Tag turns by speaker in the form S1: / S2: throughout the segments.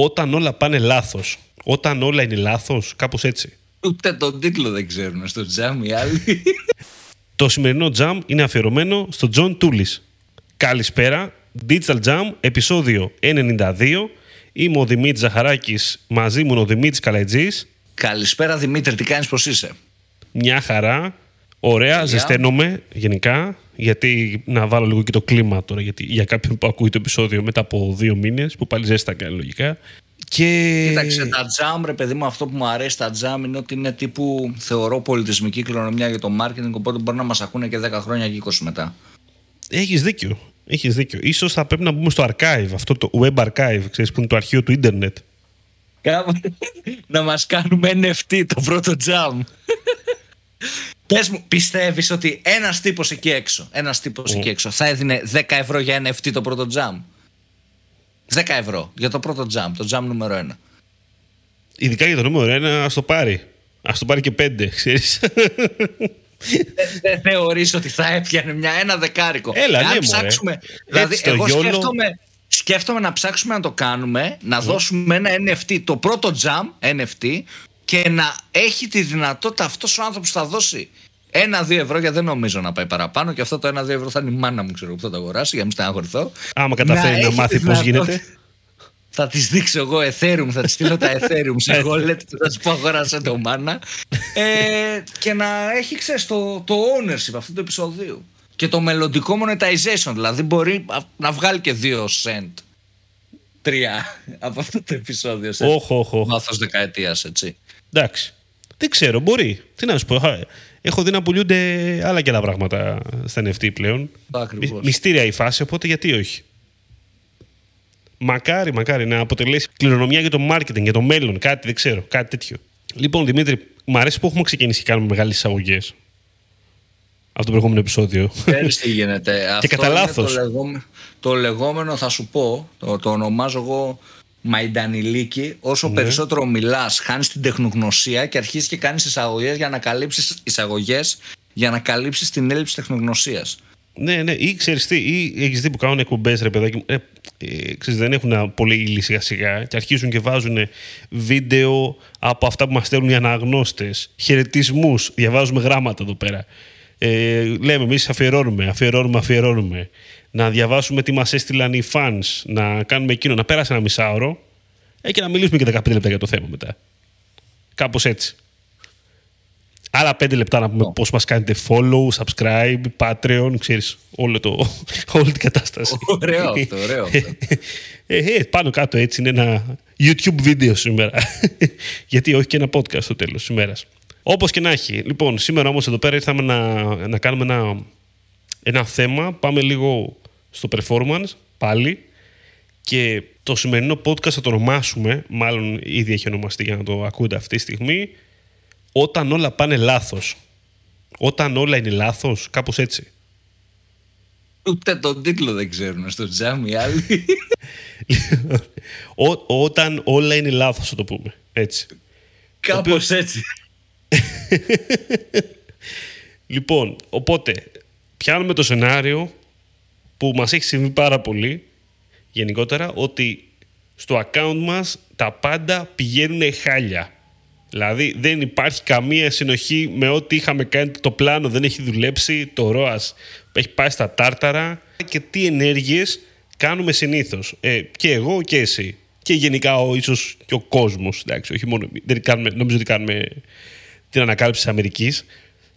S1: Όταν όλα πάνε λάθος. Όταν όλα είναι λάθος, κάπως έτσι.
S2: Ούτε τον τίτλο δεν ξέρουν στο τζαμ οι άλλοι.
S1: Το σημερινό jam είναι αφιερωμένο στο John Τούλης. Καλησπέρα, Digital Jam, επεισόδιο 92. Είμαι ο Δημήτρης Ζαχαράκης, μαζί μου είναι ο Δημήτρης Καλαϊτζής.
S2: Καλησπέρα Δημήτρη, τι κάνεις πως είσαι;
S1: Μια χαρά, ωραία, ζεσταίνομαι γενικά, γιατί να βάλω λίγο και το κλίμα τώρα, γιατί για κάποιον που ακούει το επεισόδιο μετά από δύο μήνες, που πάλι ζέστα κάνει λογικά. Και...
S2: Κοίταξε, τα τζαμ, ρε παιδί μου, αυτό που μου αρέσει τα τζαμ είναι ότι είναι τύπου, θεωρώ, πολιτισμική κληρονομιά για το marketing, οπότε μπορεί να μας ακούνε και 10 χρόνια και 20 μετά.
S1: Έχεις δίκιο. Έχεις δίκιο. Ίσως θα πρέπει να μπούμε στο archive, αυτό το web archive, ξέρεις, που είναι το αρχείο του ίντερνετ.
S2: Κάπου να μας κάνουμε NFT το πρώτο jam. Πες μου, πιστεύεις ότι ένας τύπος εκεί έξω, ένας τύπος εκεί έξω θα έδινε 10 ευρώ για NFT το πρώτο jam; 10 ευρώ για το πρώτο jam, το jam νούμερο 1.
S1: Ειδικά για το νούμερο 1, ας το πάρει. Ας το πάρει και 5, ξέρεις.
S2: Δεν θεωρείς ότι θα έπιανε μια ένα δεκάρικο.
S1: Έλα,
S2: Αν
S1: ναι, μωρέ.
S2: ψάξουμε, δηλαδή
S1: Έτσι το
S2: εγώ
S1: γιόλο-
S2: σκέφτομαι, σκέφτομαι να ψάξουμε να το κάνουμε, να δώσουμε ένα NFT, το πρώτο jam NFT και να έχει τη δυνατότητα αυτός ο άνθρωπος που θα δώσει ένα-δύο ευρώ, γιατί δεν νομίζω να πάει παραπάνω και αυτό το ένα-δύο ευρώ θα είναι η μάνα μου, ξέρω που θα το αγοράσει, για να μην στεναχωρηθώ.
S1: Άμα καταφέρει να,
S2: έχει
S1: μάθει
S2: τη
S1: πώς
S2: δυνατότητα-
S1: γίνεται.
S2: Θα της δείξω εγώ Ethereum, θα της στείλω τα Ethereum σε wallet και θα της πω αγοράσε το μάνα. Ε, και να έχει, ξέρεις, το, το ownership αυτού του επεισοδίου. Και το μελλοντικό monetization, δηλαδή μπορεί α- να βγάλει και 2 cent. Τρία από αυτό το επεισόδιο σε
S1: Όχ, όχ, όχ.
S2: βάθος δεκαετίας, έτσι.
S1: Εντάξει. Δεν ξέρω, μπορεί. Τι να σου πω. χα- Έχω δει να πουλούνται άλλα και άλλα πράγματα στα NFT πλέον.
S2: Το ακριβώς.
S1: Μυ- Μυστήρια η φάση, οπότε γιατί όχι. Μακάρι, μακάρι να αποτελέσει κληρονομιά για το marketing, για το μέλλον, κάτι δεν ξέρω, κάτι τέτοιο. Λοιπόν, Δημήτρη, μου αρέσει που έχουμε ξεκινήσει και κάνουμε μεγάλες εισαγωγές. Από το προηγούμενο επεισόδιο.
S2: Ξέρεις τι γίνεται. Αυτό
S1: κατά
S2: είναι
S1: λάθος.
S2: Το, λεγόμενο, το λεγόμενο θα σου πω, το, το ονομάζω εγώ μαϊντανιλίκη. Όσο
S1: Ναι.
S2: περισσότερο μιλάς, χάνεις την τεχνογνωσία και αρχίζεις και κάνεις εισαγωγές για να καλύψεις, εισαγωγές για να καλύψεις την έλλειψη τεχνογνωσίας.
S1: ναι, ναι, ή ξέρεις τι, ή έχεις δει που κάνουν εκπομπές, ρε παιδάκι μου. Ε, ε, ξέρεις, δεν έχουν πολύ ύλη σιγά σιγά και αρχίζουν και βάζουν βίντεο από αυτά που μας στέλνουν οι αναγνώστες, χαιρετισμούς. Διαβάζουμε γράμματα εδώ πέρα. Ε, λέμε, εμείς αφιερώνουμε, αφιερώνουμε, αφιερώνουμε. Να διαβάσουμε τι μας έστειλαν οι fans, να κάνουμε εκείνο, να πέρασε ένα μισάωρο ε, και να μιλήσουμε και 15 λεπτά για το θέμα μετά. Κάπως έτσι. Άλλα 5 λεπτά να πούμε πώς μας κάνετε follow, subscribe, Patreon, ξέρεις, όλο το, όλη την κατάσταση.
S2: Ωραίο αυτό, ωραίο αυτό.
S1: Ε, ε, πάνω κάτω έτσι είναι ένα YouTube βίντεο σήμερα. Γιατί όχι και ένα podcast στο τέλος της ημέρας. Όπως και να έχει. Λοιπόν, σήμερα όμως εδώ πέρα ήρθαμε να, να κάνουμε ένα, ένα θέμα. Πάμε λίγο στο performance πάλι. Και το σημερινό podcast θα το ονομάσουμε, μάλλον ήδη έχει ονομαστεί για να το ακούτε αυτή τη στιγμή, όταν όλα πάνε λάθος. Όταν όλα είναι λάθος, κάπως έτσι.
S2: Ούτε τον τίτλο δεν ξέρουν στο τζάμ οι άλλοι.
S1: Ό, όταν όλα είναι λάθος, θα το πούμε. Έτσι.
S2: Κάπως έτσι.
S1: Λοιπόν, οπότε, πιάνουμε το σενάριο που μας έχει συμβεί πάρα πολύ γενικότερα, ότι στο account μας τα πάντα πηγαίνουν χάλια. Δηλαδή δεν υπάρχει καμία συνοχή με ό,τι είχαμε κάνει το πλάνο, δεν έχει δουλέψει, το ROAS έχει πάει στα τάρταρα και τι ενέργειες κάνουμε συνήθως. Ε, και εγώ και εσύ. Και γενικά ο, ίσως και ο κόσμος. Εντάξει, όχι μόνο, δεν κάνουμε, νομίζω ότι κάνουμε την ανακάλυψη της Αμερικής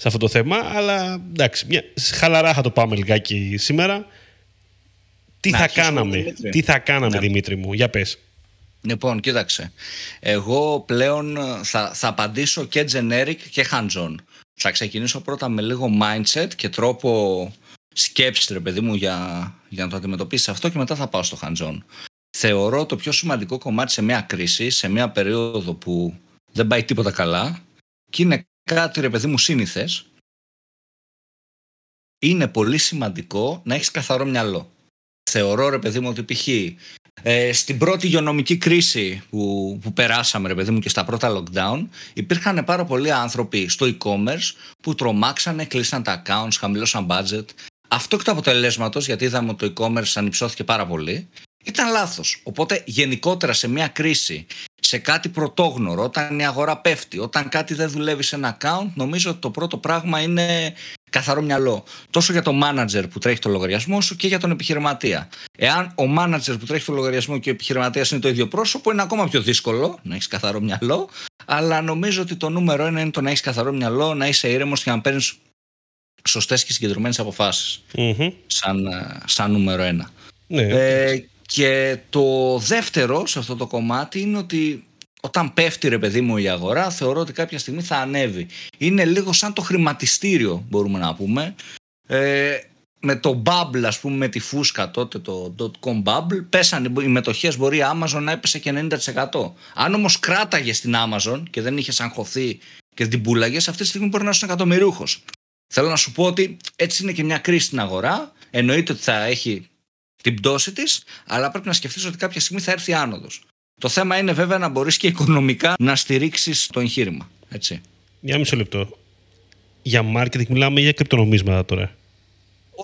S1: σε αυτό το θέμα, αλλά εντάξει, μια, χαλαρά θα το πάμε λιγάκι σήμερα. Τι
S2: Να
S1: θα
S2: αρχίσουμε,
S1: κάναμε,
S2: Δημήτρη.
S1: τι θα κάναμε
S2: Ναι.
S1: Δημήτρη μου, για πες.
S2: Λοιπόν, κοίταξε. Εγώ πλέον ε, θα, θα απαντήσω και generic και hands-on. Θα ξεκινήσω πρώτα με λίγο mindset και τρόπο σκέψης, ρε παιδί μου, για, για να το αντιμετωπίσεις αυτό και μετά θα πάω στο hands-on. Θεωρώ το πιο σημαντικό κομμάτι σε μια κρίση, σε μια περίοδο που δεν πάει τίποτα καλά και είναι κάτι, ρε παιδί μου, σύνηθες, είναι πολύ σημαντικό να έχεις καθαρό μυαλό. Θεωρώ, ρε παιδί μου, ότι π.χ. Ε, στην πρώτη υγειονομική κρίση που, που περάσαμε, ρε παιδί μου, και στα πρώτα lockdown, υπήρχαν πάρα πολλοί άνθρωποι στο e-commerce που τρομάξανε, κλείσαν τα accounts, χαμηλώσαν budget. Αυτό και το αποτελέσματος, γιατί είδαμε ότι το e-commerce ανυψώθηκε πάρα πολύ, ήταν λάθος. Οπότε γενικότερα σε μια κρίση, σε κάτι πρωτόγνωρο, όταν η αγορά πέφτει, όταν κάτι δεν δουλεύει σε ένα account, νομίζω ότι το πρώτο πράγμα είναι καθαρό μυαλό. Τόσο για το manager που τρέχει το λογαριασμό σου και για τον επιχειρηματία. Εάν ο manager που τρέχει το λογαριασμό και ο επιχειρηματίας είναι το ίδιο πρόσωπο, είναι ακόμα πιο δύσκολο να έχεις καθαρό μυαλό. Αλλά νομίζω ότι το νούμερο ένα είναι το να έχεις καθαρό μυαλό, να είσαι ήρεμος και να παίρνεις σωστές και συγκεντρωμένες Σαν, σαν νούμερο ένα.
S1: Ναι.
S2: Ε, και το δεύτερο σε αυτό το κομμάτι είναι ότι όταν πέφτει ρε παιδί μου η αγορά θεωρώ ότι κάποια στιγμή θα ανέβει. Είναι λίγο σαν το χρηματιστήριο μπορούμε να πούμε. Ε, με το bubble ας πούμε με τη φούσκα τότε το dot-com bubble πέσανε οι μετοχές μπορεί η Amazon να έπεσε και 90%. Αν όμως κράταγες στην Amazon και δεν είχες αγχωθεί και την πουλαγες αυτή τη στιγμή μπορεί να είσαι εκατομμυρίουχος. Θέλω να σου πω ότι έτσι είναι και μια κρίση στην αγορά. Εννοείται ότι θα έχει την πτώση της, αλλά πρέπει να σκεφτείς ότι κάποια στιγμή θα έρθει άνοδος. Το θέμα είναι βέβαια να μπορείς και οικονομικά να στηρίξεις το εγχείρημα. Έτσι.
S1: Για μισό λεπτό. Για marketing μιλάμε για κρυπτονομίσματα τώρα.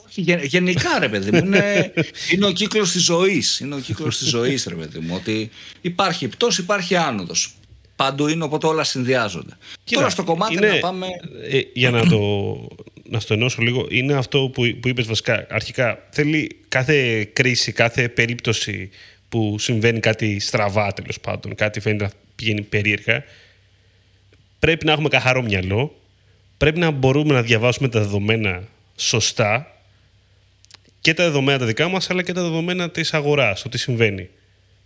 S2: Όχι, γενικά ρε παιδί μου. Είναι, είναι ο κύκλος της ζωής. Είναι ο κύκλος της ζωής, ρε παιδί μου. Ότι υπάρχει πτώση, υπάρχει άνοδος. Παντού είναι, οπότε όλα συνδυάζονται. Κοίτα, Τώρα στο κομμάτι είναι, να πάμε.
S1: Ε, για να το να στο ενώσω λίγο, είναι αυτό που, που είπες βασικά. Αρχικά, θέλει κάθε κρίση, κάθε περίπτωση που συμβαίνει κάτι στραβά τέλος πάντων, κάτι φαίνεται να πηγαίνει περίεργα, πρέπει να έχουμε καθαρό μυαλό, πρέπει να μπορούμε να διαβάσουμε τα δεδομένα σωστά και τα δεδομένα τα δικά μας, αλλά και τα δεδομένα της αγοράς, το τι συμβαίνει.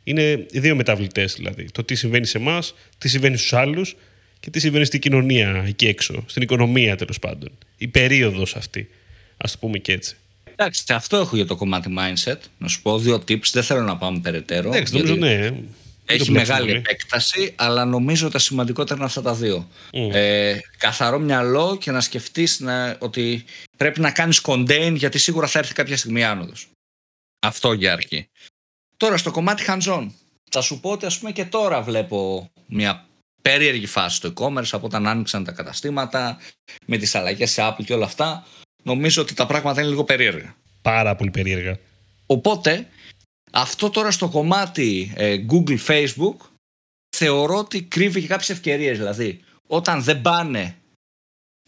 S1: Είναι οι δύο μεταβλητές δηλαδή. Το τι συμβαίνει σε εμάς, τι συμβαίνει στους άλλους και τι συμβαίνει στην κοινωνία εκεί έξω, στην οικονομία τέλος πάντων. Η περίοδος αυτή, ας το πούμε και έτσι.
S2: Εντάξει, αυτό έχω για το κομμάτι mindset. Να σου πω δύο tips. Δεν θέλω να πάμε περαιτέρω.
S1: Εντάξει, νομίζω ναι.
S2: Έχει μεγάλη επέκταση, αλλά νομίζω ότι τα σημαντικότερα είναι αυτά τα δύο. Ε, καθαρό μυαλό και να σκεφτείς ότι πρέπει να κάνεις contain γιατί σίγουρα θα έρθει κάποια στιγμή άνοδος. Αυτό για αρχή. Τώρα στο κομμάτι hands-on. Θα σου πω ότι ας πούμε και τώρα βλέπω μια περίεργη φάση στο e-commerce από όταν άνοιξαν τα καταστήματα με τις αλλαγές σε Apple και όλα αυτά νομίζω ότι τα πράγματα είναι λίγο περίεργα.
S1: Πάρα πολύ περίεργα.
S2: Οπότε αυτό τώρα στο κομμάτι ε, Google, Facebook θεωρώ ότι κρύβει και κάποιες ευκαιρίες δηλαδή όταν δεν πάνε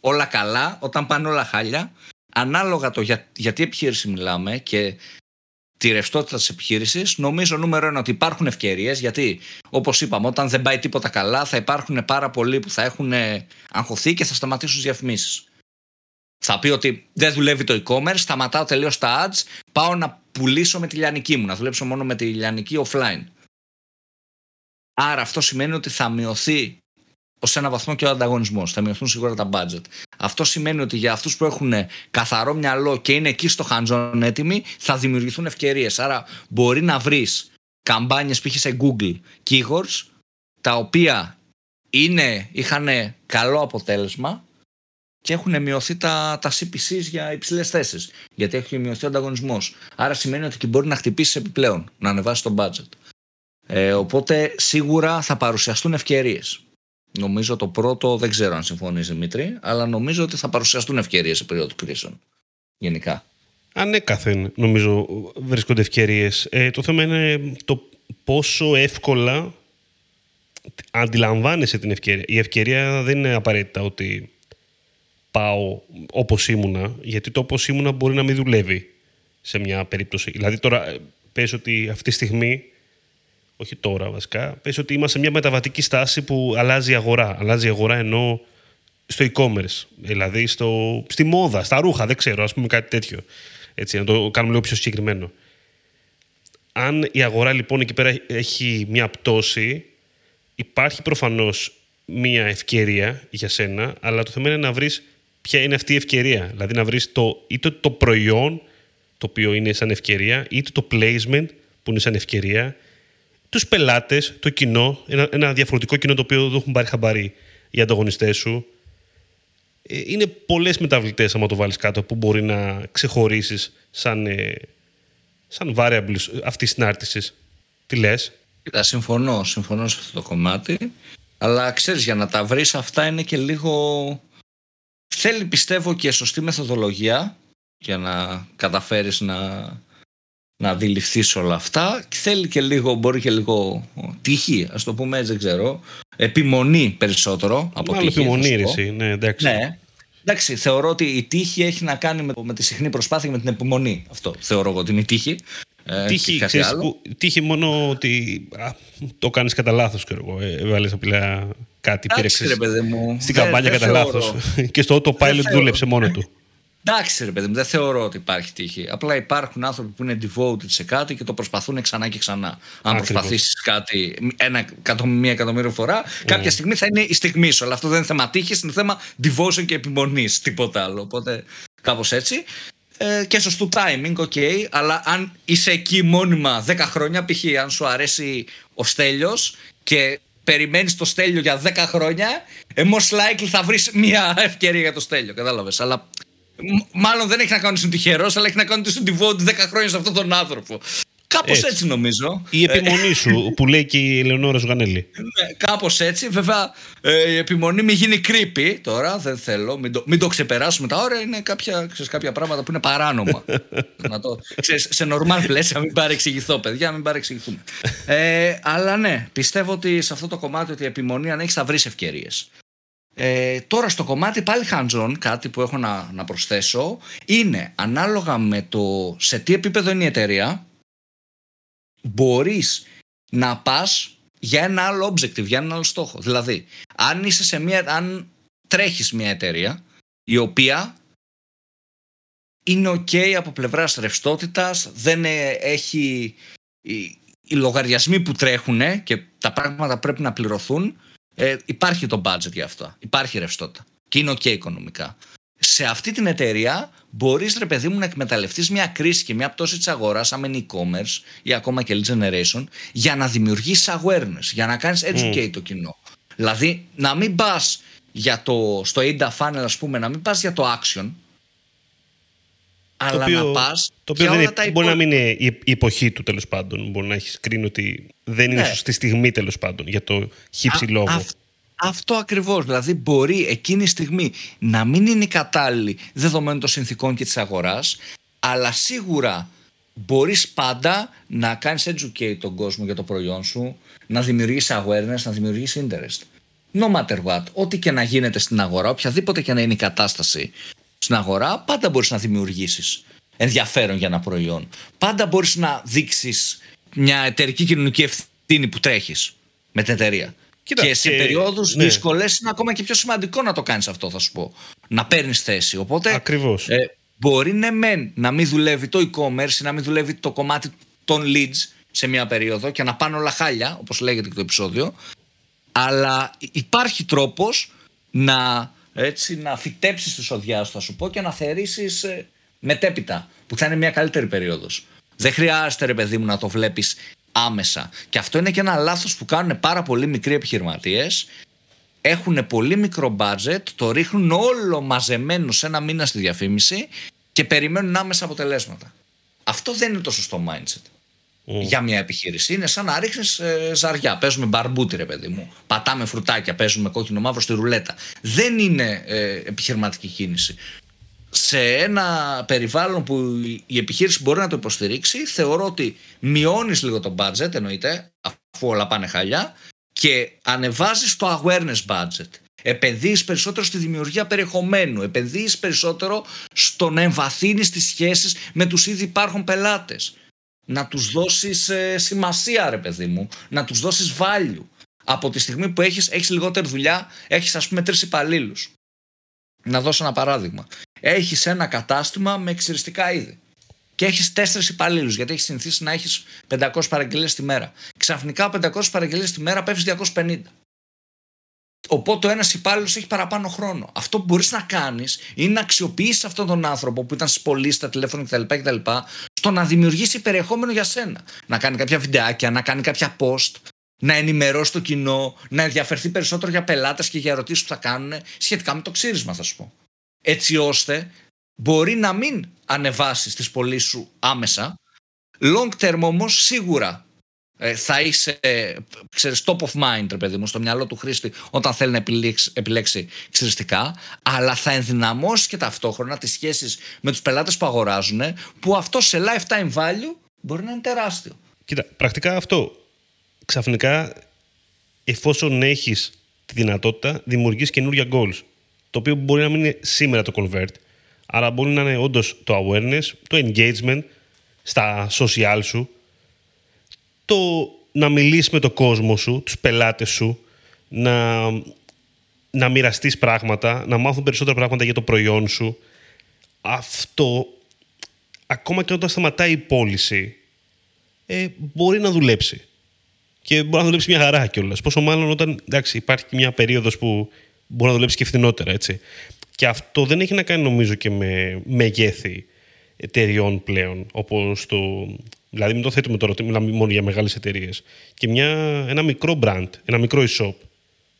S2: όλα καλά, όταν πάνε όλα χάλια ανάλογα το για, για τι επιχείρηση μιλάμε και τη ρευστότητα της επιχείρησης, νομίζω νούμερο ένα ότι υπάρχουν ευκαιρίες. Γιατί, όπως είπαμε, όταν δεν πάει τίποτα καλά, θα υπάρχουν πάρα πολλοί που θα έχουν αγχωθεί και θα σταματήσουν τις διαφημίσεις. Θα πει ότι δεν δουλεύει το e-commerce, σταματάω τελείως τα ads, πάω να πουλήσω με τη λιανική μου, να δουλέψω μόνο με τη λιανική offline. Άρα αυτό σημαίνει ότι θα μειωθεί ως ένα βαθμό και ο ανταγωνισμός. Θα μειωθούν σίγουρα τα budget. Αυτό σημαίνει ότι για αυτούς που έχουν καθαρό μυαλό και είναι εκεί στο hands-on έτοιμοι, θα δημιουργηθούν ευκαιρίες. Άρα μπορεί να βρεις καμπάνιες π.χ. σε Google keywords τα οποία είναι, είχαν καλό αποτέλεσμα και έχουν μειωθεί τα, τα CPCs για υψηλές θέσεις. Γιατί έχει μειωθεί ο ανταγωνισμός. Άρα σημαίνει ότι και μπορεί να χτυπήσεις επιπλέον, να ανεβάσεις το budget. Ε, οπότε σίγουρα θα παρουσιαστούν ευκαιρίες. Νομίζω το πρώτο, δεν ξέρω αν συμφωνείς Δημήτρη, αλλά νομίζω ότι θα παρουσιαστούν ευκαιρίες σε περίοδο κρίσεων. Γενικά.
S1: Ανέκαθεν, νομίζω, βρίσκονται ευκαιρίες. Ε, το θέμα είναι το πόσο εύκολα αντιλαμβάνεσαι την ευκαιρία. Η ευκαιρία δεν είναι απαραίτητα ότι πάω όπως ήμουνα, γιατί το όπως ήμουνα μπορεί να μην δουλεύει σε μια περίπτωση. Δηλαδή τώρα ε, πες ότι αυτή τη στιγμή όχι τώρα βασικά, πες ότι είμαστε σε μια μεταβατική στάση που αλλάζει η αγορά. Αλλάζει η αγορά ενώ στο e-commerce, δηλαδή στο, στη μόδα, στα ρούχα, δεν ξέρω, ας πούμε κάτι τέτοιο. Έτσι, να το κάνουμε λίγο πιο συγκεκριμένο. Αν η αγορά λοιπόν εκεί πέρα έχει μια πτώση, υπάρχει προφανώς μια ευκαιρία για σένα, αλλά το θέμα είναι να βρεις ποια είναι αυτή η ευκαιρία. Δηλαδή να βρεις το, είτε το προϊόν το οποίο είναι σαν ευκαιρία, είτε το placement που είναι σαν ευκαιρία, τους πελάτες, το κοινό, ένα, ένα διαφορετικό κοινό το οποίο δεν έχουν πάρει χαμπάρι οι ανταγωνιστές σου. Ε, είναι πολλές μεταβλητές, άμα το βάλεις κάτω, που μπορεί να ξεχωρίσεις σαν, ε, σαν variables αυτής της συνάρτησης. Τι λες;
S2: Κοίτα, συμφωνώ, συμφωνώ σε αυτό το κομμάτι. Αλλά ξέρεις, για να τα βρεις αυτά είναι και λίγο. Θέλει πιστεύω και σωστή μεθοδολογία για να καταφέρεις να, να αντιληφθείς όλα αυτά. Θέλει και λίγο, μπορεί και λίγο τύχη, ας το πούμε έτσι, δεν ξέρω. Επιμονή περισσότερο από
S1: Μάλλον επιμονή, ρε, ναι, εντάξει.
S2: Ναι. Εντάξει, θεωρώ ότι η τύχη έχει να κάνει με, με τη συχνή προσπάθεια και με την επιμονή. Αυτό θεωρώ εγώ ότι είναι η τύχη.
S1: Ε, τύχη, ξέρεις, που, τύχη μόνο ότι α, το κάνεις κατά λάθος, ξέρω εγώ. Ε, Έβαλες απλά κάτι, πήρε στην καμπάνια κατά λάθος. και στο το pilot δούλεψε μόνο του.
S2: Εντάξει, ρε παιδί μου, δεν θεωρώ ότι υπάρχει τύχη. Απλά υπάρχουν άνθρωποι που είναι devoted σε κάτι και το προσπαθούν ξανά και ξανά. Αν προσπαθήσεις κάτι ένα μία εκατομμύριο φορά, mm. κάποια στιγμή θα είναι η στιγμή σου. Αλλά αυτό δεν είναι θέμα τύχης, είναι θέμα devotion και επιμονής. Τίποτα άλλο. Οπότε κάπως έτσι. Ε, και σωστού timing, ok, αλλά αν είσαι εκεί μόνιμα 10 χρόνια, π.χ. αν σου αρέσει ο Στέλιος και περιμένεις το Στέλιο για 10 χρόνια, ε, most likely θα βρεις μια ευκαιρία για το Στέλιο. Κατάλαβες. Αλλά μάλλον δεν έχει να κάνει ότι είσαι τυχερό, αλλά έχει να κάνει ότι είσαι devoted 10 χρόνια σε αυτόν τον άνθρωπο. Κάπως έτσι. έτσι. νομίζω.
S1: Η επιμονή σου που λέει και η Ελεονόρα Ζουγανέλη.
S2: Ναι, κάπως έτσι. Βέβαια ε, η επιμονή μην γίνει creepy τώρα. Δεν θέλω. Μην το, μην το ξεπεράσουμε τα όρια. Είναι κάποια, ξέρεις, κάποια πράγματα που είναι παράνομα. να το, ξέρεις, σε normal πλαίσια μην παρεξηγηθώ, παιδιά. Μην παρεξηγηθούμε. ε, αλλά ναι, πιστεύω ότι σε αυτό το κομμάτι ότι η επιμονή αν έχεις θα βρεις ευκαιρίες. Ε, τώρα στο κομμάτι πάλι hands-on, κάτι που έχω να, να προσθέσω, είναι ανάλογα με το σε τι επίπεδο είναι η εταιρεία, μπορείς να πας για ένα άλλο objective, για ένα άλλο στόχο. Δηλαδή, αν, είσαι σε μια, αν τρέχεις μια εταιρεία η οποία είναι ok από πλευράς ρευστότητας, δεν ε, έχει οι, οι λογαριασμοί που τρέχουν και τα πράγματα πρέπει να πληρωθούν, ε, υπάρχει το budget για αυτό. Υπάρχει ρευστότητα. Και είναι ok οικονομικά. Σε αυτή την εταιρεία μπορείς, ρε παιδί μου, να εκμεταλλευτείς μια κρίση και μια πτώση της αγοράς, σαν είναι e-commerce ή ακόμα και lead generation, για να δημιουργήσει awareness, για να κάνεις educate το κοινό. Δηλαδή, να μην πας στο ADA funnel, ας πούμε, να μην πας για το action, αλλά οποίο, να πας.
S1: Το οποίο δεν είναι, μπορεί να μην είναι η εποχή του τέλος πάντων. Μπορεί να έχεις κρίνει ότι δεν είναι ναι. σωστή στιγμή τέλος πάντων για το χύψη λόγο.
S2: αυτό ακριβώς. Δηλαδή, μπορεί εκείνη η στιγμή να μην είναι κατάλληλη δεδομένων των συνθήκων και της αγοράς, αλλά σίγουρα μπορείς πάντα να κάνεις educate τον κόσμο για το προϊόν σου, να δημιουργήσει awareness, να δημιουργήσει interest. No matter what, ό,τι και να γίνεται στην αγορά, οποιαδήποτε και να είναι η κατάσταση στην αγορά, πάντα μπορείς να δημιουργήσεις ενδιαφέρον για ένα προϊόν. Πάντα μπορείς να δείξεις μια εταιρική κοινωνική ευθύνη που τρέχεις με την εταιρεία. και σε και... περιόδους ναι. δύσκολες είναι ακόμα και πιο σημαντικό να το κάνεις αυτό, θα σου πω. Να παίρνεις θέση. Οπότε.
S1: Ακριβώς. Ε,
S2: μπορεί ναι, μεν να μην δουλεύει το e-commerce, να μην δουλεύει το κομμάτι των leads σε μια περίοδο και να πάνε όλα χάλια, όπως λέγεται και το επεισόδιο. Αλλά υπάρχει τρόπος να έτσι, να φυτέψει τη σοδιά σου, θα σου πω, και να θερήσει ε, μετέπειτα, που θα είναι μια καλύτερη περίοδος. Δεν χρειάζεται, ρε παιδί μου, να το βλέπεις άμεσα. Και αυτό είναι και ένα λάθος που κάνουν πάρα πολλοί μικροί επιχειρηματίες. Έχουν πολύ μικρό budget, το ρίχνουν όλο μαζεμένο σε ένα μήνα στη διαφήμιση και περιμένουν άμεσα αποτελέσματα. Αυτό δεν είναι το σωστό mindset για μια επιχείρηση. Είναι σαν να ρίχνεις ε, ζαριά. Παίζουμε μπαρμπούτι, ρε παιδί μου. Πατάμε φρουτάκια, παίζουμε κόκκινο μαύρο στη ρουλέτα. Δεν είναι ε, επιχειρηματική κίνηση. Σε ένα περιβάλλον που η επιχείρηση μπορεί να το υποστηρίξει, θεωρώ ότι μειώνεις λίγο το budget, εννοείται, αφού όλα πάνε χαλιά, και ανεβάζεις το awareness budget. Επενδύεις περισσότερο στη δημιουργία περιεχομένου. Επενδύεις περισσότερο στο να εμβαθύνεις τις σχέσεις με τους ήδη υπάρχον πελάτες να τους δώσεις ε, σημασία ρε παιδί μου, να τους δώσεις value. Από τη στιγμή που έχεις, έχεις λιγότερη δουλειά, έχεις ας πούμε τρεις υπαλλήλους. Να δώσω ένα παράδειγμα. Έχεις ένα κατάστημα με εξαιριστικά είδη και έχεις τέσσερις υπαλλήλους, γιατί έχεις συνηθίσει να έχεις 500 παραγγελίες τη μέρα. Ξαφνικά 500 παραγγελίες τη μέρα πέφτεις 250. Οπότε ο ένας υπάλληλος έχει παραπάνω χρόνο. Αυτό που μπορείς να κάνεις είναι να αξιοποιήσει αυτόν τον άνθρωπο που ήταν στι πωλήσει, στα τηλέφωνα κτλ. κτλ στο να δημιουργήσει περιεχόμενο για σένα. Να κάνει κάποια βιντεάκια, να κάνει κάποια post, να ενημερώσει το κοινό, να ενδιαφερθεί περισσότερο για πελάτες και για ερωτήσεις που θα κάνουν σχετικά με το ξύρισμα, θα σου πω. Έτσι ώστε μπορεί να μην ανεβάσεις τις πωλήσεις σου άμεσα. Long term όμως σίγουρα ε, θα είσαι ξέρεις, top of mind, ρε παιδί μου, στο μυαλό του χρήστη όταν θέλει να επιλέξει, επιλέξει ξεριστικά, αλλά θα ενδυναμώσει και ταυτόχρονα τις σχέσεις με τους πελάτες που αγοράζουν, που αυτό σε lifetime value μπορεί να είναι τεράστιο.
S1: Κοίτα, πρακτικά αυτό. Ξαφνικά, εφόσον έχεις τη δυνατότητα, δημιουργείς καινούργια goals. Το οποίο μπορεί να μην είναι σήμερα το convert, αλλά μπορεί να είναι όντως το awareness, το engagement στα social σου, το να μιλήσεις με τον κόσμο σου, τους πελάτες σου, να, να μοιραστείς πράγματα, να μάθουν περισσότερα πράγματα για το προϊόν σου. Αυτό, ακόμα και όταν σταματάει η πώληση, ε, μπορεί να δουλέψει. Και μπορεί να δουλέψει μια χαρά κιόλας. Πόσο μάλλον όταν εντάξει, υπάρχει μια περίοδος που μπορεί να δουλέψει και φθηνότερα, έτσι. Και αυτό δεν έχει να κάνει νομίζω και με μεγέθη εταιριών πλέον. Όπως το. Δηλαδή, μην το θέτουμε τώρα ότι μιλάμε μόνο για μεγάλες εταιρείες. Και μια, ένα μικρό brand, ένα μικρό e-shop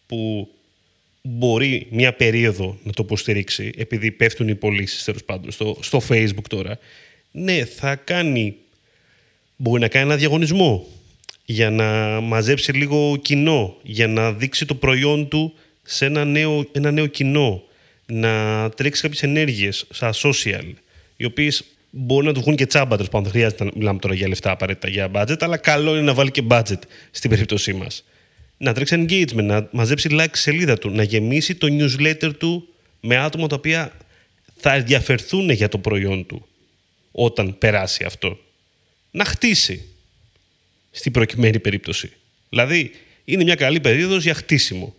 S1: που μπορεί μια περίοδο να το υποστηρίξει, επειδή πέφτουν οι πωλήσεις τέλος πάντων στο, στο Facebook τώρα. Ναι, θα κάνει. Μπορεί να κάνει ένα διαγωνισμό για να μαζέψει λίγο κοινό, για να δείξει το προϊόν του σε ένα νέο, ένα νέο κοινό, να τρέξει κάποιες ενέργειες στα social, οι οποίες μπορεί να του βγουν και τσάμπα, τέλος πάντων. Δεν χρειάζεται να μιλάμε τώρα για λεφτά απαραίτητα για budget, αλλά καλό είναι να βάλει και budget στην περίπτωσή μας. Να τρέξει engagement, να μαζέψει like στη σελίδα του, να γεμίσει το newsletter του με άτομα τα οποία θα ενδιαφερθούν για το προϊόν του όταν περάσει αυτό. Να χτίσει στην προκειμένη περίπτωση. Δηλαδή, είναι μια καλή περίοδος για χτίσιμο.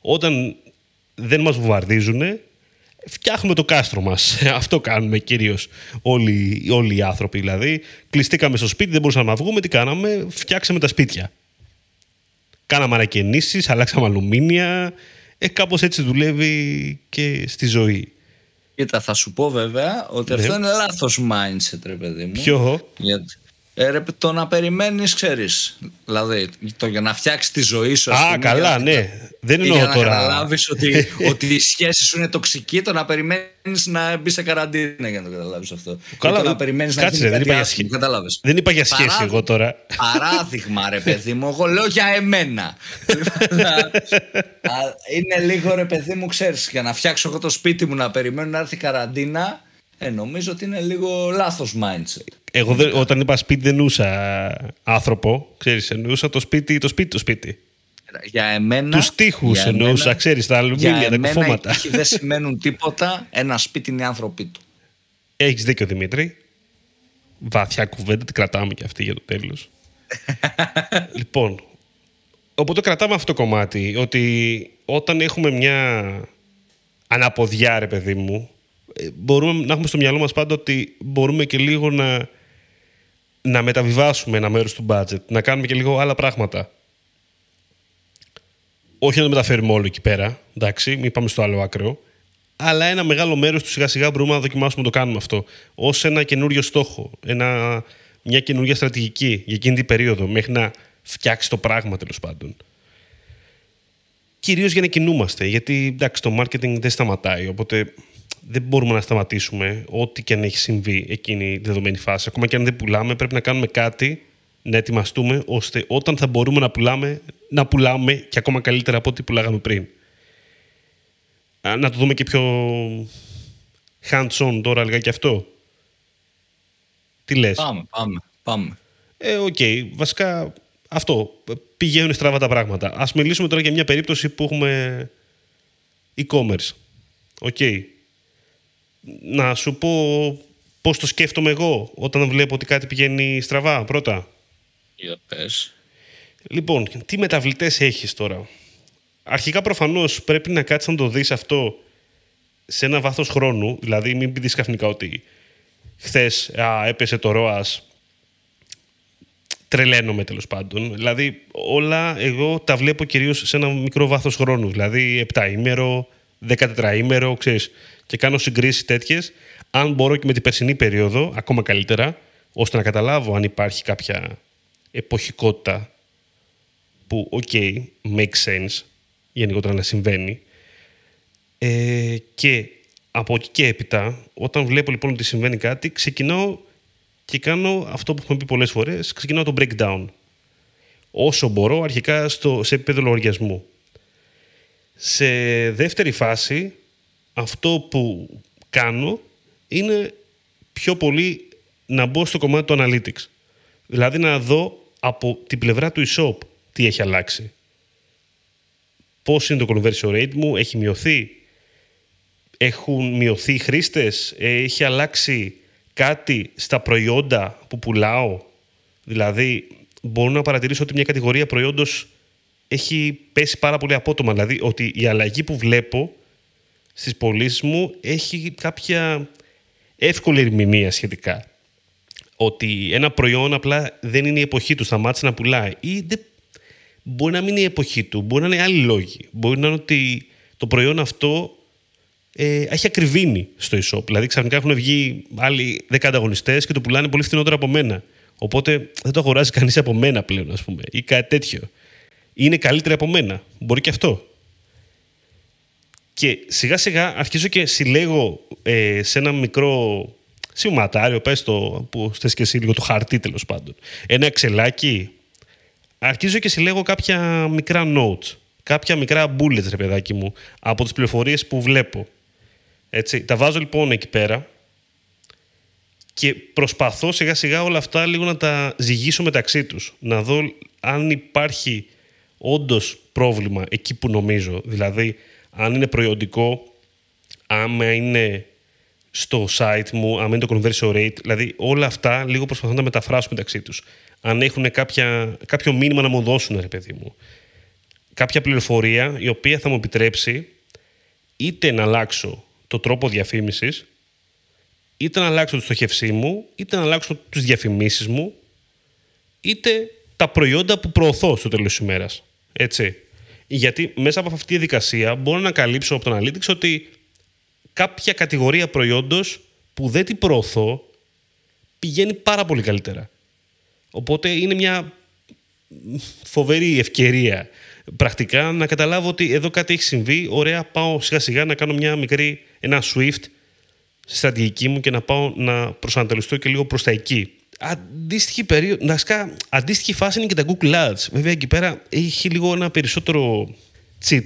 S1: Όταν δεν μας βομβαρδίζουν, φτιάχνουμε το κάστρο μας. Αυτό κάνουμε κυρίως όλοι, όλοι οι άνθρωποι. Δηλαδή, κλειστήκαμε στο σπίτι, δεν μπορούσαμε να βγούμε, τι κάναμε, φτιάξαμε τα σπίτια. Κάναμε ανακαινήσεις, αλλάξαμε αλουμίνια, ε, κάπως έτσι δουλεύει και στη ζωή.
S2: Κοίτα, θα σου πω βέβαια ότι ναι. αυτό είναι λάθος mindset, ρε παιδί μου.
S1: Ποιο;
S2: Γιατί ε, ρε, το να περιμένεις, ξέρεις. Δηλαδή, το για να φτιάξεις τη ζωή σου.
S1: Α, καλά, ναι. Δεν εννοώ τώρα.
S2: Για να καταλάβεις ότι, ότι η σχέση σου είναι τοξική, το να περιμένεις να μπεις σε καραντίνα για να το καταλάβεις αυτό.
S1: Καλά,
S2: το να περιμένεις να
S1: κάτσε, δεν, είπα για σχέση. δεν είπα για σχέση Παράδειγμα, εγώ τώρα.
S2: Παράδειγμα, ρε παιδί μου, εγώ λέω για εμένα. είναι λίγο ρε παιδί μου, ξέρεις, για να φτιάξω εγώ το σπίτι μου να περιμένω να έρθει καραντίνα ε, νομίζω ότι είναι λίγο λάθος mindset.
S1: Εγώ δεν, όταν είπα σπίτι δεν εννοούσα άνθρωπο, ξέρεις, εννοούσα το σπίτι, το σπίτι, το σπίτι.
S2: Για εμένα.
S1: Τους τείχου εννοούσα, ξέρεις, τα αλουμίνια, τα κουφώματα.
S2: Για δεν σημαίνουν τίποτα. Ένα σπίτι είναι οι άνθρωποι του.
S1: Έχεις δίκιο Δημήτρη. Βαθιά κουβέντα, την κρατάμε και αυτή για το τέλος. λοιπόν, οπότε κρατάμε αυτό το κομμάτι. Ότι όταν έχουμε μια αναποδιά, ρε παιδί μου, ε, μπορούμε να έχουμε στο μυαλό μας πάντα ότι μπορούμε και λίγο να, να μεταβιβάσουμε ένα μέρος του budget, να κάνουμε και λίγο άλλα πράγματα. Όχι να το μεταφέρουμε όλο εκεί πέρα, εντάξει, μην πάμε στο άλλο άκρο, αλλά ένα μεγάλο μέρος του σιγά σιγά μπορούμε να δοκιμάσουμε να το κάνουμε αυτό ως ένα καινούριο στόχο, ένα, μια καινούργια στρατηγική για εκείνη την περίοδο, μέχρι να φτιάξει το πράγμα τέλος πάντων. Κυρίως για να κινούμαστε, γιατί εντάξει, το marketing δεν σταματάει. Οπότε δεν μπορούμε να σταματήσουμε ό,τι και αν έχει συμβεί εκείνη η δεδομένη φάση. Ακόμα και αν δεν πουλάμε, πρέπει να κάνουμε κάτι, να ετοιμαστούμε, ώστε όταν θα μπορούμε να πουλάμε, να πουλάμε και ακόμα καλύτερα από ό,τι πουλάγαμε πριν. Να το δούμε και πιο hands-on τώρα, λίγα και αυτό. Τι λες;
S2: Πάμε, πάμε, πάμε.
S1: Ε, ok. Okay. Βασικά, αυτό. Πηγαίνουν στραβά τα πράγματα. Ας μιλήσουμε τώρα για μια περίπτωση που έχουμε e-commerce. Ok να σου πω πώς το σκέφτομαι εγώ όταν βλέπω ότι κάτι πηγαίνει στραβά πρώτα.
S2: Για πες.
S1: Λοιπόν, τι μεταβλητές έχεις τώρα; Αρχικά προφανώς πρέπει να κάτσεις να το δεις αυτό σε ένα βάθος χρόνου, δηλαδή μην πει καθημερινά ότι χθες έπεσε το ΡΟΑΣ, τρελαίνομαι τέλος πάντων. Δηλαδή όλα εγώ τα βλέπω κυρίως σε ένα μικρό βάθος χρόνου, δηλαδή επτάήμερο, 14ημερο, ξέρεις, και κάνω συγκρίσεις τέτοιες. αν μπορώ και με την περσινή περίοδο, ακόμα καλύτερα, ώστε να καταλάβω αν υπάρχει κάποια εποχικότητα που, ok, makes sense, γενικότερα να συμβαίνει. Ε, και από εκεί και έπειτα, όταν βλέπω λοιπόν ότι συμβαίνει κάτι, ξεκινάω και κάνω αυτό που έχουμε πει πολλές φορές, ξεκινάω το breakdown. Όσο μπορώ, αρχικά στο, σε επίπεδο λογαριασμού. Σε δεύτερη φάση, αυτό που κάνω είναι πιο πολύ να μπω στο κομμάτι του analytics. Δηλαδή να δω από την πλευρά του e-shop τι έχει αλλάξει. Πώς είναι το conversion rate μου, έχει μειωθεί, έχουν μειωθεί οι χρήστες, έχει αλλάξει κάτι στα προϊόντα που πουλάω. Δηλαδή, μπορώ να παρατηρήσω ότι μια κατηγορία προϊόντος έχει πέσει πάρα πολύ απότομα. Δηλαδή, ότι η αλλαγή που βλέπω στις πωλήσεις μου έχει κάποια εύκολη ερμηνεία σχετικά. Ότι ένα προϊόν απλά δεν είναι η εποχή του, σταμάτησε να πουλάει. Ή δεν, μπορεί να μην είναι η εποχή του, μπορεί να είναι άλλοι λόγοι. Μπορεί να είναι ότι το προϊόν αυτό ε, έχει ακριβήνει στο e-shop. Δηλαδή ξαφνικά έχουν βγει άλλοι 10 ανταγωνιστές και το πουλάνε πολύ φθηνότερο από μένα. Οπότε δεν το αγοράζει κανείς από μένα πλέον, ας πούμε, ή κάτι τέτοιο. Είναι καλύτερη από μένα. Μπορεί και αυτό. Και σιγά σιγά αρχίζω και συλλέγω ε, σε ένα μικρό σημαντάριο, πες το, που θες και εσύ λίγο το χαρτί τέλος πάντων. Ένα εξελάκι. Αρχίζω και συλλέγω κάποια μικρά notes, κάποια μικρά bullets, ρε παιδάκι μου, από τις πληροφορίες που βλέπω. Έτσι, τα βάζω λοιπόν εκεί πέρα και προσπαθώ σιγά σιγά όλα αυτά λίγο να τα ζυγίσω μεταξύ τους. Να δω αν υπάρχει όντως πρόβλημα εκεί που νομίζω. Δηλαδή, αν είναι προϊόντικό, άμα είναι στο site μου, άμα είναι το conversion rate, δηλαδή όλα αυτά λίγο προσπαθώ να τα μεταφράσω μεταξύ τους. Αν έχουν κάποια, κάποιο μήνυμα να μου δώσουν, ρε παιδί μου. Κάποια πληροφορία η οποία θα μου επιτρέψει είτε να αλλάξω το τρόπο διαφήμισης, είτε να αλλάξω τη στοχευσή μου, είτε να αλλάξω τις διαφημίσεις μου, είτε τα προϊόντα που προωθώ στο τέλος της ημέρας. Έτσι. Γιατί μέσα από αυτή τη διαδικασία μπορώ να καλύψω από τον Analytics ότι κάποια κατηγορία προϊόντος που δεν την προωθώ πηγαίνει πάρα πολύ καλύτερα. Οπότε είναι μια φοβερή ευκαιρία πρακτικά να καταλάβω ότι εδώ κάτι έχει συμβεί. Ωραία, πάω σιγά σιγά να κάνω μια μικρή, ένα swift στη στρατηγική μου και να πάω να προσανατολιστώ και λίγο προς τα εκεί. Αντίστοιχη, περίοδο, να αντίστοιχη φάση είναι και τα Google Ads. Βέβαια εκεί πέρα έχει λίγο ένα περισσότερο cheat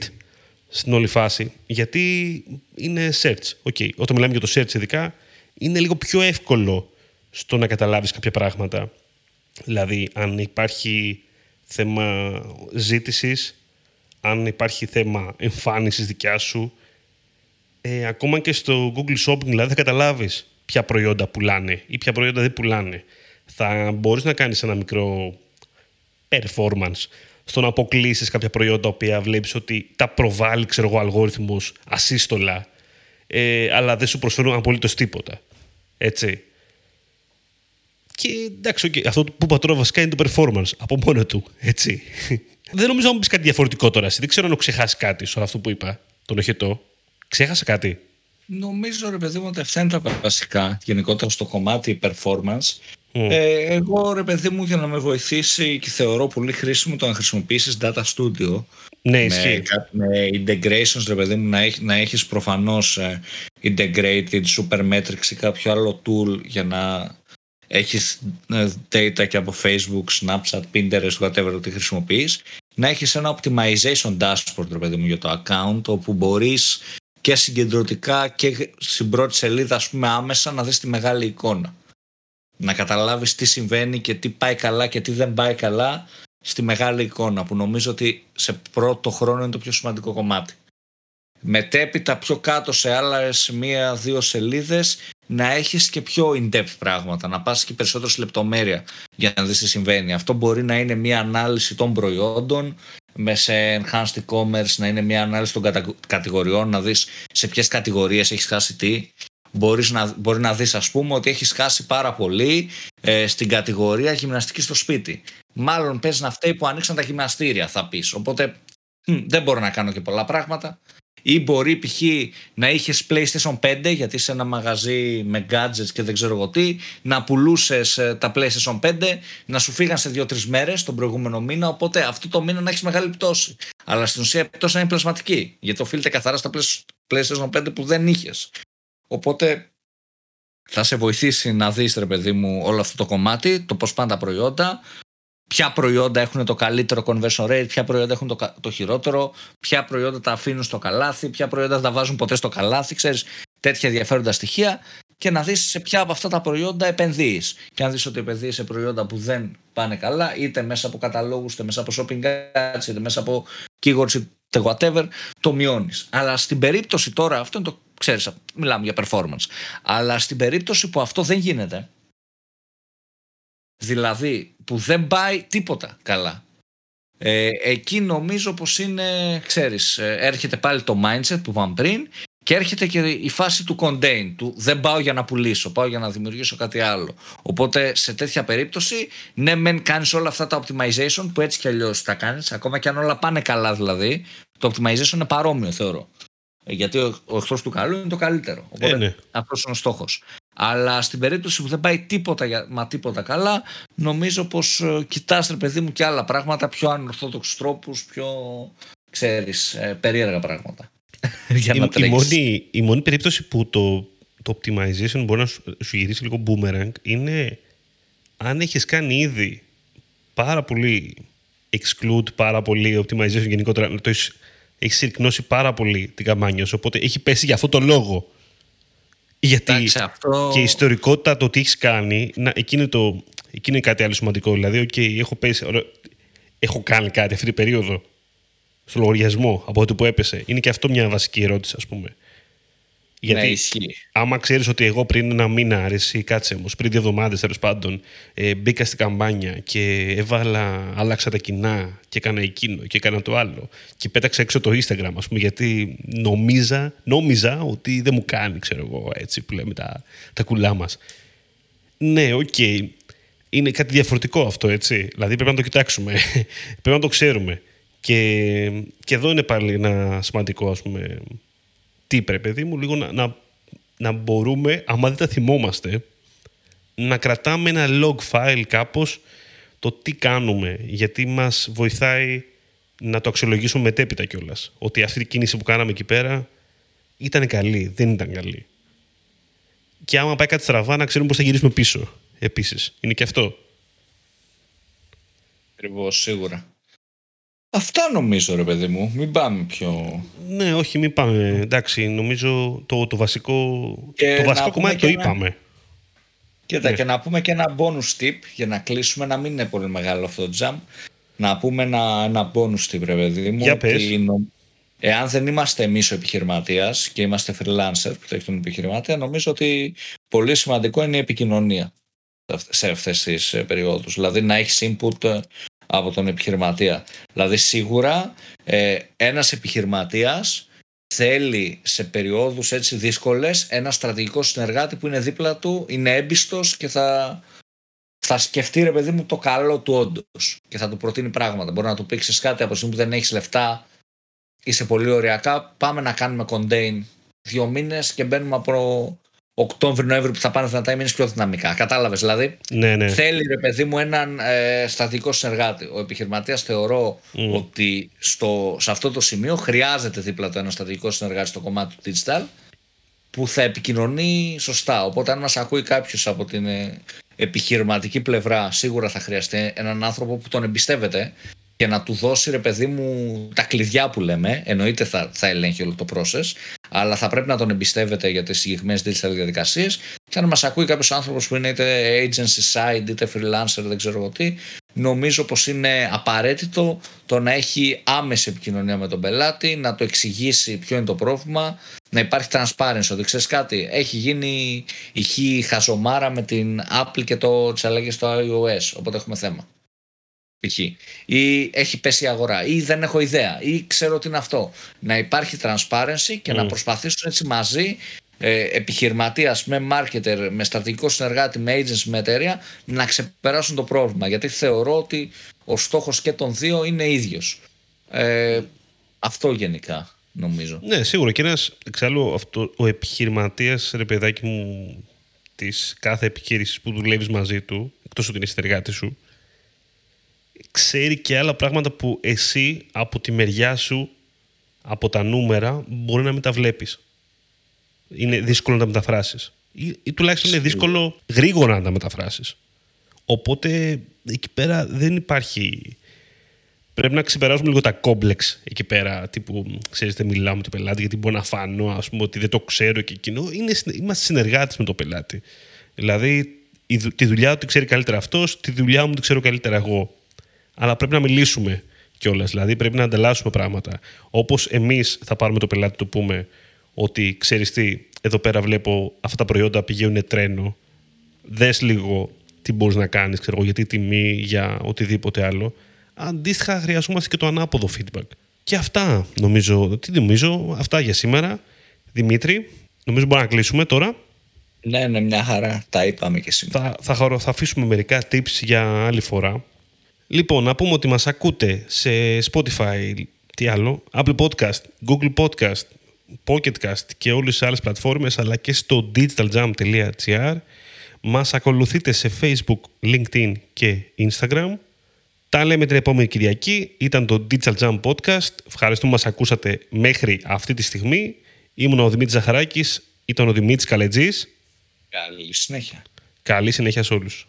S1: στην όλη φάση, γιατί είναι search. Okay. Όταν μιλάμε για το search ειδικά, είναι λίγο πιο εύκολο στο να καταλάβεις κάποια πράγματα. Δηλαδή, αν υπάρχει θέμα ζήτησης, αν υπάρχει θέμα εμφάνισης δικιά σου, ε, ακόμα και στο Google Shopping δηλαδή θα καταλάβεις ποια προϊόντα πουλάνε ή ποια προϊόντα δεν πουλάνε. Θα μπορείς να κάνεις ένα μικρό performance στο να αποκλείσεις κάποια προϊόντα τα οποία βλέπεις ότι τα προβάλλει ξέρω εγώ, αλγόριθμος ασύστολα ε, αλλά δεν σου προσφέρουν απολύτως τίποτα. Έτσι. Και εντάξει, okay, αυτό που είπα τώρα βασικά είναι το performance από μόνο του. Έτσι. δεν νομίζω να μου πεις κάτι διαφορετικό τώρα. Δεν ξέρω αν έχω ξεχάσει κάτι σε αυτό που είπα. Τον οχετό. Ξέχασα κάτι.
S2: Νομίζω ρε παιδί μου ότι αυτά είναι τα βασικά γενικότερα στο κομμάτι performance. Ε, εγώ ρε παιδί μου για να με βοηθήσει και θεωρώ πολύ χρήσιμο το να χρησιμοποιήσεις Data Studio.
S1: Ναι, ισχύει.
S2: Με, με integrations ρε παιδί μου να, έχει, να έχεις προφανώς ε, integrated supermetrics ή κάποιο άλλο tool για να έχεις ε, data και από Facebook, Snapchat, Pinterest, whatever τι χρησιμοποιείς, να έχεις ένα optimization dashboard, ρε παιδί μου, για το account, όπου μπορείς και συγκεντρωτικά και στην πρώτη σελίδα, ας πούμε, άμεσα να δεις τη μεγάλη εικόνα. Να καταλάβεις τι συμβαίνει και τι πάει καλά και τι δεν πάει καλά στη μεγάλη εικόνα, που νομίζω ότι σε πρώτο χρόνο είναι το πιο σημαντικό κομμάτι. Μετέπειτα πιο κάτω σε άλλες μία-δύο σελίδες να έχεις και πιο in-depth πράγματα, να πας και περισσότερο σε λεπτομέρεια για να δεις τι συμβαίνει. Αυτό μπορεί να είναι μια ανάλυση των προϊόντων, με σε enhanced e-commerce να είναι μια ανάλυση των κατηγοριών, να δεις σε ποιες κατηγορίες έχεις χάσει τι. Μπορείς να, μπορεί να δεις ας πούμε ότι έχεις χάσει πάρα πολύ ε, στην κατηγορία γυμναστική στο σπίτι. Μάλλον παίζει να φταίει που ανοίξαν τα γυμναστήρια θα πεις. Οπότε δεν μπορώ να κάνω και πολλά πράγματα ή μπορεί π.χ. να είχες PlayStation 5 γιατί σε ένα μαγαζί με gadgets και δεν ξέρω εγώ τι, να πουλούσες ε, τα PlayStation 5, να σου φύγαν σε 2-3 μέρες τον προηγούμενο μήνα. Οπότε αυτό το μήνα να έχεις μεγάλη πτώση. Αλλά στην ουσία η πτώση είναι πλασματική γιατί οφείλεται καθαρά στα PlayStation 5 που δεν είχες. Οπότε θα σε βοηθήσει να δεις ρε παιδί μου όλο αυτό το κομμάτι, το πώς πάνε τα προϊόντα, ποια προϊόντα έχουν το καλύτερο conversion rate, ποια προϊόντα έχουν το, το χειρότερο, ποια προϊόντα τα αφήνουν στο καλάθι, ποια προϊόντα τα βάζουν ποτέ στο καλάθι, ξέρεις, τέτοια ενδιαφέροντα στοιχεία και να δεις σε ποια από αυτά τα προϊόντα επενδύεις. Και αν δεις ότι επενδύεις σε προϊόντα που δεν πάνε καλά, είτε μέσα από καταλόγους, είτε μέσα από shopping ads, είτε μέσα από keywords, είτε whatever, το μειώνεις. Αλλά στην περίπτωση τώρα, αυτό είναι το ξέρεις, μιλάμε για performance. Αλλά στην περίπτωση που αυτό δεν γίνεται, δηλαδή που δεν πάει τίποτα καλά, ε, εκεί νομίζω πως είναι, ξέρεις, ε, έρχεται πάλι το mindset που είπαμε πριν και έρχεται και η φάση του contain, του δεν πάω για να πουλήσω, πάω για να δημιουργήσω κάτι άλλο. Οπότε σε τέτοια περίπτωση, ναι, μεν κάνεις όλα αυτά τα optimization που έτσι κι αλλιώς τα κάνεις, ακόμα και αν όλα πάνε καλά δηλαδή, το optimization είναι παρόμοιο θεωρώ. Ε, γιατί ο, ο εχθρός του καλού είναι το καλύτερο. Οπότε
S1: ε, ναι.
S2: αυτός είναι ο στόχος. Αλλά στην περίπτωση που δεν πάει τίποτα, μα τίποτα καλά, νομίζω πως ε, κοιτάς, ρε παιδί μου, και άλλα πράγματα, πιο ανορθόδοξους τρόπους, πιο ξέρεις, ε, περίεργα πράγματα.
S1: για να η, η, μόνη, η μόνη περίπτωση που το, το optimization μπορεί να σου, σου γυρίσει λίγο boomerang είναι αν έχεις κάνει ήδη πάρα πολύ exclude, πάρα πολύ optimization γενικότερα, το έχεις, έχεις συρρυκνώσει πάρα πολύ την καμπάνια σου, οπότε έχει πέσει για αυτό το λόγο. Γιατί
S2: Εντάξει, αυτό...
S1: και η ιστορικότητα το τι έχεις κάνει, να, εκείνη, το, εκείνη είναι κάτι άλλο σημαντικό. Δηλαδή, okay, έχω, πέσει, έχω κάνει κάτι αυτή την περίοδο στο λογαριασμό από ό,τι που έπεσε. Είναι και αυτό μια βασική ερώτηση, ας πούμε. Γιατί
S2: ναι,
S1: άμα ξέρεις ότι εγώ πριν ένα μήνα, αρέσει, κάτσε όμως, πριν δύο εβδομάδες τέλος πάντων, ε, μπήκα στην καμπάνια και έβαλα, άλλαξα τα κοινά και έκανα εκείνο και έκανα το άλλο. Και πέταξα έξω το Instagram, ας πούμε, γιατί νομίζα, νόμιζα ότι δεν μου κάνει, ξέρω εγώ, έτσι που λέμε τα, τα κουλά μας. Ναι, ok. Okay. Είναι κάτι διαφορετικό αυτό, έτσι. Δηλαδή πρέπει να το κοιτάξουμε. πρέπει να το ξέρουμε. Και, και εδώ είναι πάλι ένα σημαντικό, ας πούμε, τι πρέπει, παιδί μου, λίγο να, να, να μπορούμε, άμα δεν τα θυμόμαστε, να κρατάμε ένα log file κάπως το τι κάνουμε, γιατί μας βοηθάει να το αξιολογήσουμε μετέπειτα κιόλας. Ότι αυτή η κίνηση που κάναμε εκεί πέρα ήταν καλή, δεν ήταν καλή. Και άμα πάει κάτι στραβά, να ξέρουμε πώς θα γυρίσουμε πίσω. Επίσης, είναι και αυτό.
S2: Ακριβώς, σίγουρα. Αυτά νομίζω ρε παιδί μου, μην πάμε πιο...
S1: Ναι, όχι, μην πάμε. Εντάξει, νομίζω το, το βασικό, το βασικό κομμάτι το είπαμε.
S2: Κοίτα, ναι. και να πούμε και ένα bonus tip για να κλείσουμε, να μην είναι πολύ μεγάλο αυτό το jump. Να πούμε ένα, ένα bonus tip, ρε παιδί μου.
S1: Για πες.
S2: Εάν δεν είμαστε εμείς ο επιχειρηματίας και είμαστε freelancer που έχει τον επιχειρηματία, νομίζω ότι πολύ σημαντικό είναι η επικοινωνία σε αυτές τις ε, περιόδους. Δηλαδή να έχεις input ε, από τον επιχειρηματία. Δηλαδή σίγουρα ε, ένας επιχειρηματίας θέλει σε περιόδους έτσι δύσκολες ένα στρατηγικό συνεργάτη που είναι δίπλα του, είναι έμπιστος και θα, θα σκεφτεί ρε παιδί μου το καλό του όντως και θα του προτείνει πράγματα. Μπορεί να του πει κάτι από τη στιγμή που δεν έχεις λεφτά, είσαι πολύ ωριακά, πάμε να κάνουμε contain δύο μήνες και μπαίνουμε από Οκτώβριο-Νοέμβριο που θα πάνε δυνατά οι μήνε πιο δυναμικά. Κατάλαβες δηλαδή.
S1: Ναι, ναι.
S2: Θέλει ρε παιδί μου έναν ε, στατικό συνεργάτη. Ο επιχειρηματίας θεωρώ ότι στο, σε αυτό το σημείο χρειάζεται δίπλα του ένα στατικό συνεργάτη στο κομμάτι του digital που θα επικοινωνεί σωστά. Οπότε, αν μας ακούει κάποιος από την ε, επιχειρηματική πλευρά, σίγουρα θα χρειαστεί έναν άνθρωπο που τον εμπιστεύεται και να του δώσει ρε παιδί μου τα κλειδιά που λέμε. Εννοείται θα, θα ελέγχει όλο το process, αλλά θα πρέπει να τον εμπιστεύεται για τις συγκεκριμένες digital διαδικασίες. Και αν μας ακούει κάποιος άνθρωπος που είναι είτε agency side είτε freelancer, δεν ξέρω εγώ τι, νομίζω πως είναι απαραίτητο το να έχει άμεση επικοινωνία με τον πελάτη, να το εξηγήσει ποιο είναι το πρόβλημα, να υπάρχει transparency. Ότι ξέρεις κάτι, έχει γίνει η χαζομάρα με την Apple και το, τις αλλαγές στο iOS, οπότε έχουμε θέμα π.χ. ή έχει πέσει η αγορά ή δεν έχω ιδέα ή ξέρω τι είναι αυτό. Να υπάρχει transparency και να προσπαθήσουν έτσι μαζί ε, επιχειρηματίας με marketer, με στρατηγικό συνεργάτη, με agency, με εταιρεία να ξεπεράσουν το πρόβλημα γιατί θεωρώ ότι ο στόχος και των δύο είναι ίδιος. Ε, αυτό γενικά νομίζω.
S1: Ναι, σίγουρα. Και ένας εξάλλου αυτό, ο επιχειρηματίας, ρε παιδάκι μου, της κάθε επιχείρησης που δουλεύεις μαζί του, εκτός ότι είναι συνεργάτη σου, ξέρει και άλλα πράγματα που εσύ από τη μεριά σου, από τα νούμερα, μπορεί να μην τα βλέπεις. Είναι δύσκολο να τα μεταφράσεις. Ή, ή τουλάχιστον είναι δύσκολο γρήγορα να τα μεταφράσεις. Οπότε εκεί πέρα δεν υπάρχει πρέπει να ξεπεράσουμε λίγο τα κόμπλεξ εκεί πέρα. Τύπου, ξέρεις, δεν μιλάω με τον πελάτη γιατί μπορεί να φανώ, ας πούμε, ότι δεν το ξέρω και εκείνο. Είναι, είμαστε συνεργάτες με τον πελάτη. Δηλαδή, τη δουλειά του τη ξέρει καλύτερα αυτός, τη δουλειά μου τη ξέρω καλύτερα εγώ. Αλλά πρέπει να μιλήσουμε κιόλας. Δηλαδή, πρέπει να ανταλλάσσουμε πράγματα. Όπως εμείς θα πάρουμε το πελάτη, του πούμε ότι ξέρεις τι, εδώ πέρα βλέπω αυτά τα προϊόντα πηγαίνουν τρένο. Δες λίγο τι μπορείς να κάνεις, ξέρω εγώ, γιατί τιμή, για οτιδήποτε άλλο αντίστοιχα χρειαζόμαστε και το ανάποδο feedback. Και αυτά νομίζω, τι νομίζω, αυτά για σήμερα. Δημήτρη, νομίζω μπορούμε να κλείσουμε τώρα.
S2: Ναι, ναι, μια χαρά. Τα είπαμε και σήμερα.
S1: Θα, θα, θα αφήσουμε μερικά tips για άλλη φορά. Λοιπόν, να πούμε ότι μας ακούτε σε Spotify, τι άλλο, Apple Podcast, Google Podcast, Pocketcast και όλες τις άλλες πλατφόρμες, αλλά και στο digitaljump.gr. Μας ακολουθείτε σε Facebook, LinkedIn και Instagram. Τα λέμε την επόμενη Κυριακή. Ήταν το Digital Jam Podcast. Ευχαριστούμε που μας ακούσατε μέχρι αυτή τη στιγμή. Ήμουν ο Δημήτρης Ζαχαράκης. Ήταν ο Δημήτρης Καλετζής.
S2: Καλή συνέχεια.
S1: Καλή συνέχεια σε όλους.